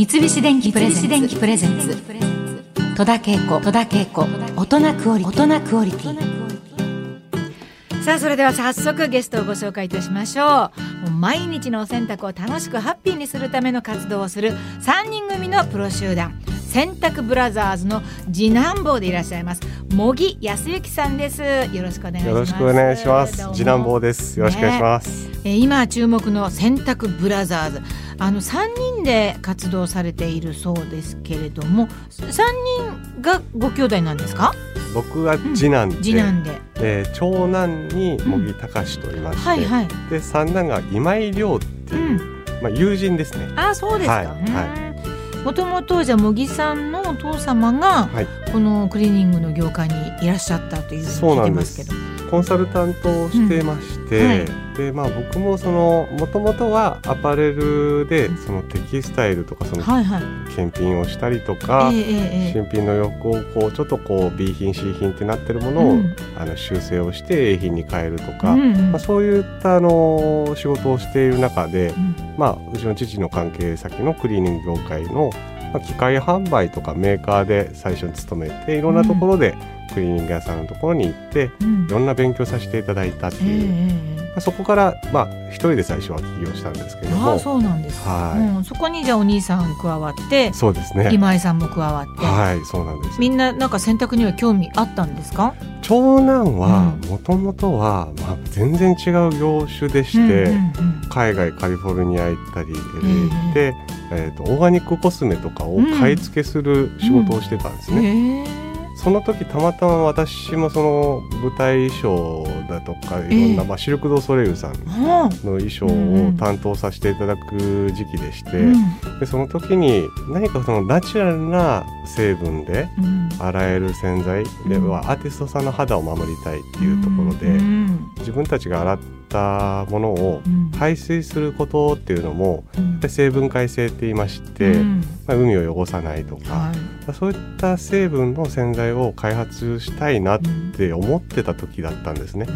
三菱電機プレゼンツ。戸田恵子。大人クオリティ。さあそれでは早速ゲストをご紹介いたしましょう。う毎日のお洗濯を楽しくハッピーにするための活動をする3人組のプロ集団。洗濯ブラザーズの次男坊でいらっしゃいます。茂木康之さんです。よろしくお願いします。よろしくお願いします。次男坊です。よろしくお願いします、ね、え今注目の洗濯ブラザーズ。あの3人で活動されているそうですけれども3人がご兄弟なんですか？僕は次男で、うん、次男で、えー、長男に茂木隆と言いまして、うん。はいはい、で三男が今井亮っていう、うん、まあ友人ですね。あそうですか、はい、はいもともとじゃ茂木さんのお父様が、はい、このクリーニングの業界にいらっしゃったというふうに聞いてますけど。コンサルタントをしてまして、うん。はい、でまあ僕もそのもともとはアパレルでそのテキスタイルとかその検品をしたりとか、はいはい、新品の洋服をこうちょっとこう B 品 C 品ってなってるものを、うん、あの修正をして A 品に変えるとか、うんうん、まあ、そういったあの仕事をしている中で、うん、まあ、うちの父の関係先のクリーニング業界の機械販売とかメーカーで最初に勤めていろんなところで、クリーニング屋さんのところに行って、うん、いろんな勉強させていただいたっていう、あ、そこからまあ一人で最初は起業したんですけども。あそうなんです。はい、うん、そこにじゃあお兄さん加わってそうですね。今井さんも加わって。はいそうなんです。みんななんか選択には興味あったんですか？長男はもともとは、まあ、全然違う業種でして、海外カリフォルニア行ったり、えー、で、えーと、オーガニックコスメとかを買い付けする仕事をしてたんですね。うん。うんえー。その時たまたま私もその舞台衣装だとかいろんな、まあ、シルク・ド・ソレイユさんの衣装を担当させていただく時期でして、でその時に何かそのナチュラルな成分で洗える洗剤ではアーティストさんの肌を守りたいっていうところで、自分たちが洗ったものを排水することっていうのも、うん、成分解性って言いまして、まあ、海を汚さないとか、はい、そういった成分の洗剤を開発したいなって思ってた時だったんですね。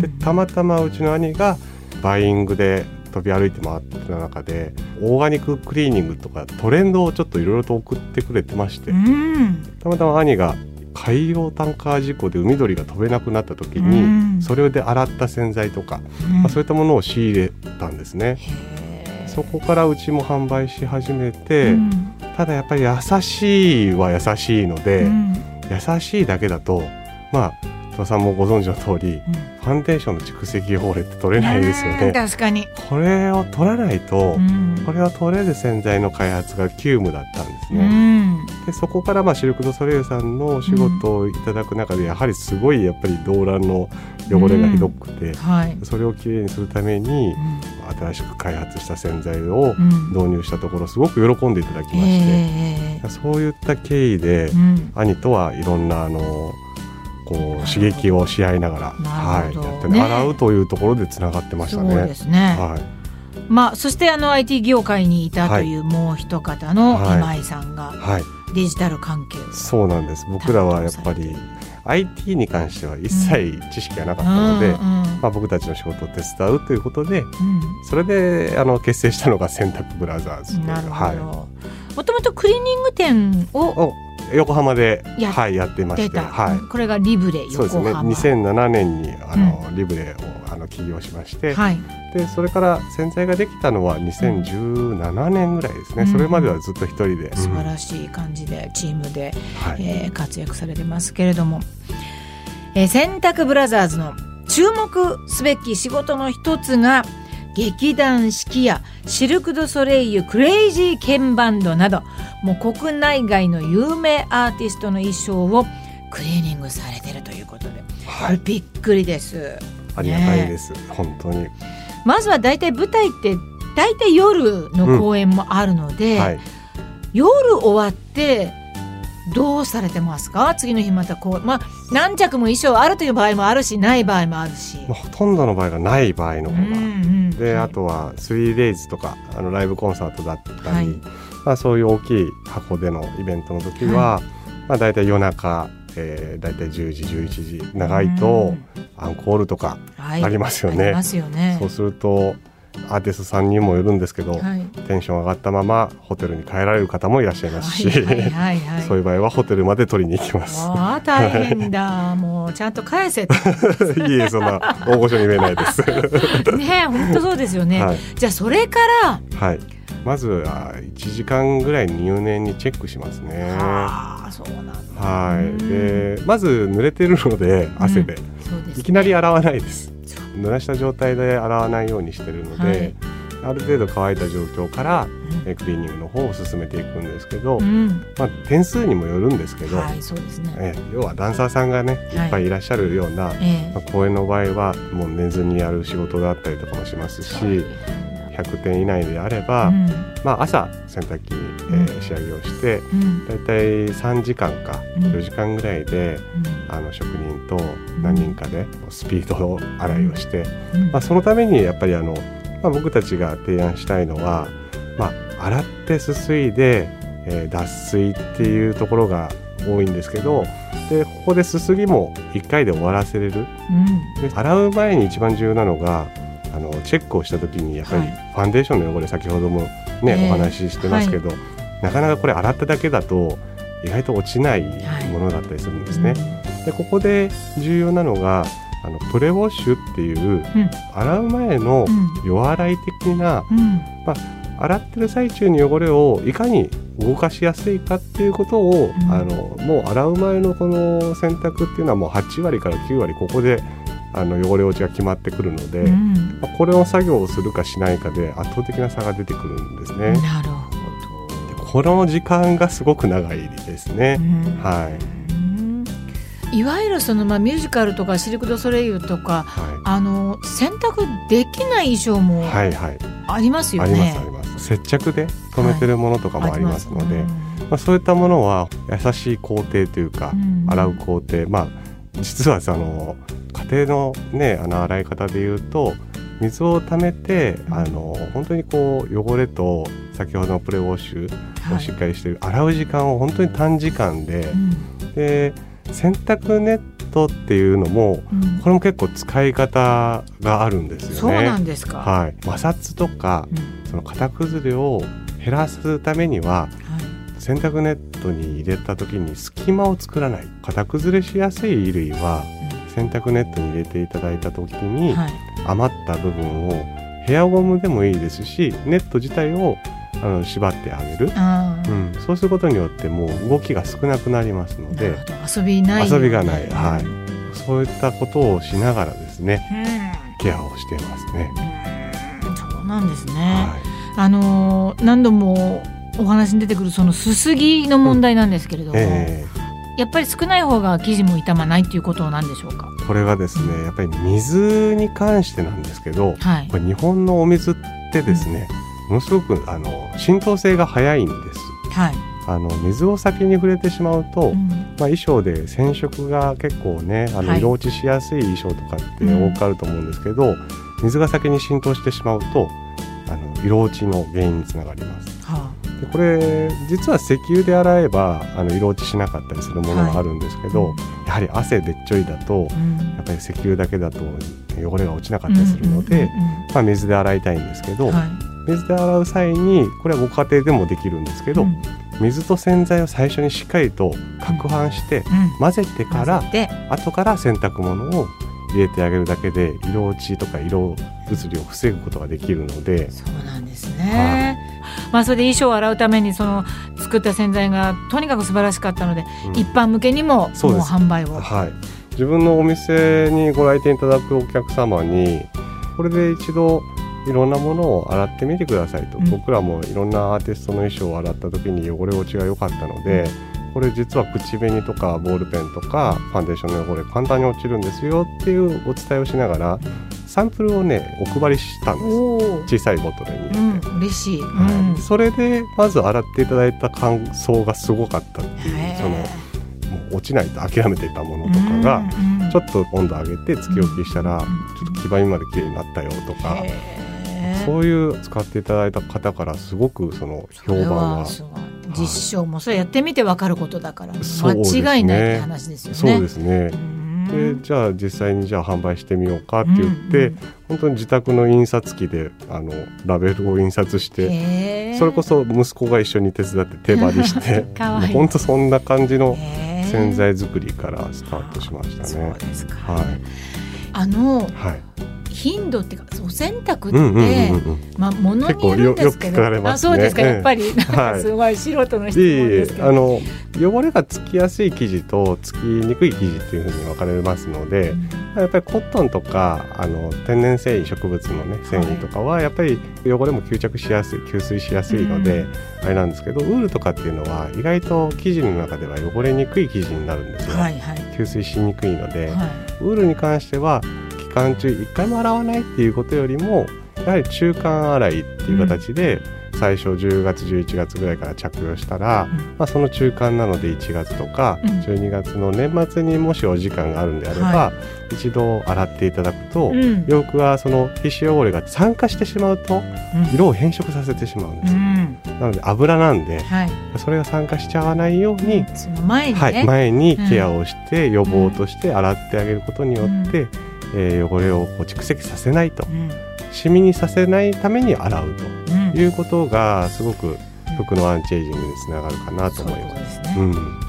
でたまたまうちの兄がバイングで飛び歩いて回ってた中でオーガニッククリーニングとかトレンドをちょっといろいろと送ってくれてまして、たまたま兄が海洋タンカー事故で海鳥が飛べなくなった時に、それで洗った洗剤とか、まあ、そういったものを仕入れたんですね。そこからうちも販売し始めて、ただやっぱり優しいは優しいので、優しいだけだとまあ戸さんもご存知の通り、うん、ファンデーションの蓄積汚れって取れないですよね。確かに。これを取らないと、うん、これを取れる洗剤の開発が急務だったんですね。うん、でそこからまあシルク・ド・ソレイユさんのお仕事をいただく中で、やはりすごいやっぱり動乱の汚れがひどくて、はい、それをきれいにするために、新しく開発した洗剤を導入したところすごく喜んでいただきまして、そういった経緯で、兄とはいろんなあのこう刺激をし合いながら、はい、やって、ね、洗うというところでつながってましたね。そうですね。はい。まあそしてあの IT 業界にいたというもう一方の今井さんが、はい、デジタル関係そうなんです。僕らはやっぱり IT に関しては一切知識がなかったので、うんうん、まあ、僕たちの仕事を手伝うということで、うん、それであの結成したのが洗濯ブラザーズなるほど、もともとクリーニング店を横浜でや,、はい、やってまして、はい、これがリブレそうですね。2007年にあの、うん、リブレをあの起業しまして、はい、でそれから洗剤ができたのは2017年ぐらいですね、うん、それまではずっと一人で、素晴らしい感じでチームで、はい、えー、活躍されてますけれども、えー、洗濯ブラザーズの注目すべき仕事の一つが劇団四季やシルク・ド・ソレイユクレイジーケンバンドなどもう国内外の有名アーティストの衣装をクリーニングされてるということで、はい、びっくりです。ありがたいです、ね、本当に。まずは大体舞台って大体夜の公演もあるので、うん。はい、夜終わってどうされてますか？次の日またこうまあ何着も衣装あるという場合もあるしない場合もあるし、まあ、ほとんどの場合がない場合の方が、で、はい、あとは 3days とかあのライブコンサートだったり、はい、まあ、そういう大きい箱でのイベントの時は、はい、まあ、大体夜中えー、大体10時11時長いとアンコールとかありますよね。ますよね。そうするとアーティストさんにもよるんですけど、はい、テンション上がったままホテルに帰られる方もいらっしゃいますし、そういう場合はホテルまで取りに行きます。ああ大変だもうちゃんと返せ いいえそんな大御所に言えないです。ね本当そうですよね。はい、じゃあそれからはいまずは1時間ぐらい入念にチェックしますね。ああそうなんだ。はいでまず濡れてるので汗で、うんでね、いきなり洗わないです。濡らした状態で洗わないようにしてるので、はい、ある程度乾いた状況から、うん、クリーニングの方を進めていくんですけど、うん、まあ、点数にもよるんですけど、はいそうですね。え要はダンサーさんがねい。っぱいいらっしゃるような、はい、まあ、公演の場合はもう寝ずにやる仕事だったりとかもしますし。100点以内であれば、うん、まあ、朝洗濯機、えー、仕上げをして、うん、だいたい3時間か4時間ぐらいで、うん、あの職人と何人かでスピード洗いをして、まあ、そのためにやっぱりあの、まあ、僕たちが提案したいのは、まあ、洗ってすすいで、えー、脱水っていうところが多いんですけどでここですすぎも1回で終わらせれる、で洗う前に一番重要なのがあのチェックをした時にやっぱりファンデーションの汚れ先ほどもね、え。ー、お話ししてますけど、はい、なかなかこれ洗っただけだと意外と落ちないものだったりするんですね。はい、でここで重要なのがあのプレウォッシュっていう、うん、洗う前の弱洗い的な、うん、まあ、洗ってる最中に汚れをいかに動かしやすいかっていうことを、うん、あのもう洗う前のこの洗濯っていうのはもう8割から9割ここであの汚れ落ちが決まってくるので、うん、まあ、これを作業をするかしないかで圧倒的な差が出てくるんですね。なるほど。この時間がすごく長いですね。はいいわゆるそのまあミュージカルとかシルク・ド・ソレイユとか、はい、あの洗濯できない衣装もありますよね。はいはい、ありますあります。接着で留めてるものとかもありますので、はい、まあ、そういったものは優しい工程というか、うん、洗う工程まあ実はその家庭のねあの洗い方でいうと水をためてあの本当にこう汚れと先ほどのプレウォッシュをしっかりしてる、はい、洗う時間を本当に短時間で、うん、で洗濯ネットっていうのも、うん、これも結構使い方があるんですよね。そうなんですか、はい、摩擦とか、うん、その型崩れを減らすためには、はい、洗濯ネットに入れた時に隙間を作らない。型崩れしやすい衣類は洗濯ネットに入れていただいた時に、はい、余った部分をヘアゴムでもいいですしネット自体をあの縛ってあげる、うん、そうすることによってもう動きが少なくなりますので遊びない、遊びがない、はい、そういったことをしながらですね、うん、ケアをしていますね。うん、そうなんですね、はい、あの何度もお話に出てくるそのすすぎの問題なんですけれども、えーやっぱり少ない方が生地も傷まないっていうことなんでしょうか？これがですねやっぱり水に関してなんですけど、はい、これ日本のお水ってですね、ものすごくあの浸透性が早いんです。はい。あの水を先に触れてしまうと、うん、まあ、衣装で染色が結構ねあの色落ちしやすい衣装とかって多くあると思うんですけど、うん、水が先に浸透してしまうとあの色落ちの原因につながります。はあ。でこれ実は石油で洗えばあの色落ちしなかったりするものがあるんですけど、はい、やはり汗べっちょいだと、うん、やっぱり石油だけだと汚れが落ちなかったりするので、まあ、水で洗いたいんですけど、はい、水で洗う際にこれはご家庭でもできるんですけど、うん、水と洗剤を最初にしっかりと攪拌して、混ぜてから後から洗濯物を入れてあげるだけで色落ちとか色移りを防ぐことができるので。そうなんですね、はい、まあ、それで衣装を洗うためにその作った洗剤がとにかく素晴らしかったので、うん、一般向けにももう販売を、はい、自分のお店にご来店いただくお客様にこれで一度いろんなものを洗ってみてくださいと、うん、僕らもいろんなアーティストの衣装を洗った時に汚れ落ちが良かったので、これ実は口紅とかボールペンとかファンデーションの汚れ簡単に落ちるんですよっていうお伝えをしながらサンプルをねお配りしたんです。小さいボトルに。入れて、うん、嬉しい、はい、それでまず洗っていただいた感想がすごかった。っていうそのもう落ちないと諦めていたものとかが、ちょっと温度上げてつけ置きしたら、ちょっと黄ばみまで綺麗になったよとか。そういう使っていただいた方からすごくその評判が実証もそれやってみて分かることだから間違いないって話ですよね。そうですね。でじゃあ実際にじゃあ販売してみようかって言って、うん。うん、本当に自宅の印刷機であのラベルを印刷してそれこそ息子が一緒に手伝って手張りして 本当そんな感じの洗剤作りからスタートしましたね。そうですか、はい、あの、はい頻度っていうかお洗濯って、うんうんうんうん、まあものによるんですけど、ね、あそうですか。やっぱり、なんかすごい素人の質問ですけど、はい、あの汚れがつきやすい生地とつきにくい生地っていうふうに分かれますので、うん、やっぱりコットンとかあの天然繊維植物のね繊維とかはやっぱり汚れも吸着しやすい吸水しやすいので、うん、あれなんですけどウールとかっていうのは意外と生地の中では汚れにくい生地になるんですよ、はいはい、吸水しにくいので、はい、ウールに関しては間中1回も洗わないっていうことよりもやはり中間洗いっていう形で、最初10月11月ぐらいから着用したら、うん、まあ、その中間なので1月とか12月の年末にもしお時間があるんであれば、はい、一度洗っていただくと、うん、洋服はその皮脂汚れが酸化してしまうと色を変色させてしまうんですなので油なんで、はい、それが酸化しちゃわないように、前に、ね、はい、前にケアをして予防として洗ってあげることによって、えー、汚れをこう蓄積させないと、うん、シミにさせないために洗うということがすごく服のアンチエイジングにつながるかなと思います。うん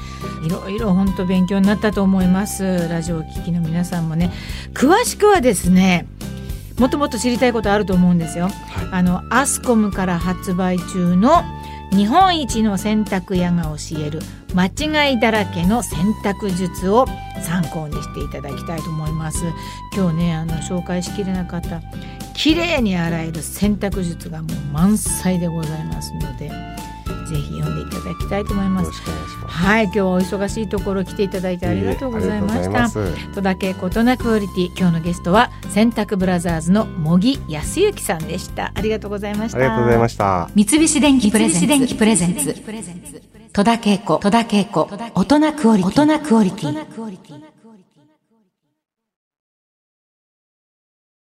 いろいろ本当勉強になったと思います。ラジオを聴きの皆さんもね。詳しくはですねもっともっと知りたいことあると思うんですよ、はい、あのアスコムから発売中の日本一の洗濯屋が教える間違いだらけの洗濯術を参考にしていただきたいと思います。今日ねあの紹介しきれなかった綺麗に洗える洗濯術がもう満載でございますのでぜひ読んでいただきたいと思います。はい今日はお忙しいところ来ていただいてありがとうございました。戸田恵子大人クオリティ今日のゲストは洗濯ブラザーズの茂木康之さんでした。ありがとうございました。ありがとうございました。三菱電機プレゼンツ。戸田恵子戸田恵子大人クオリティ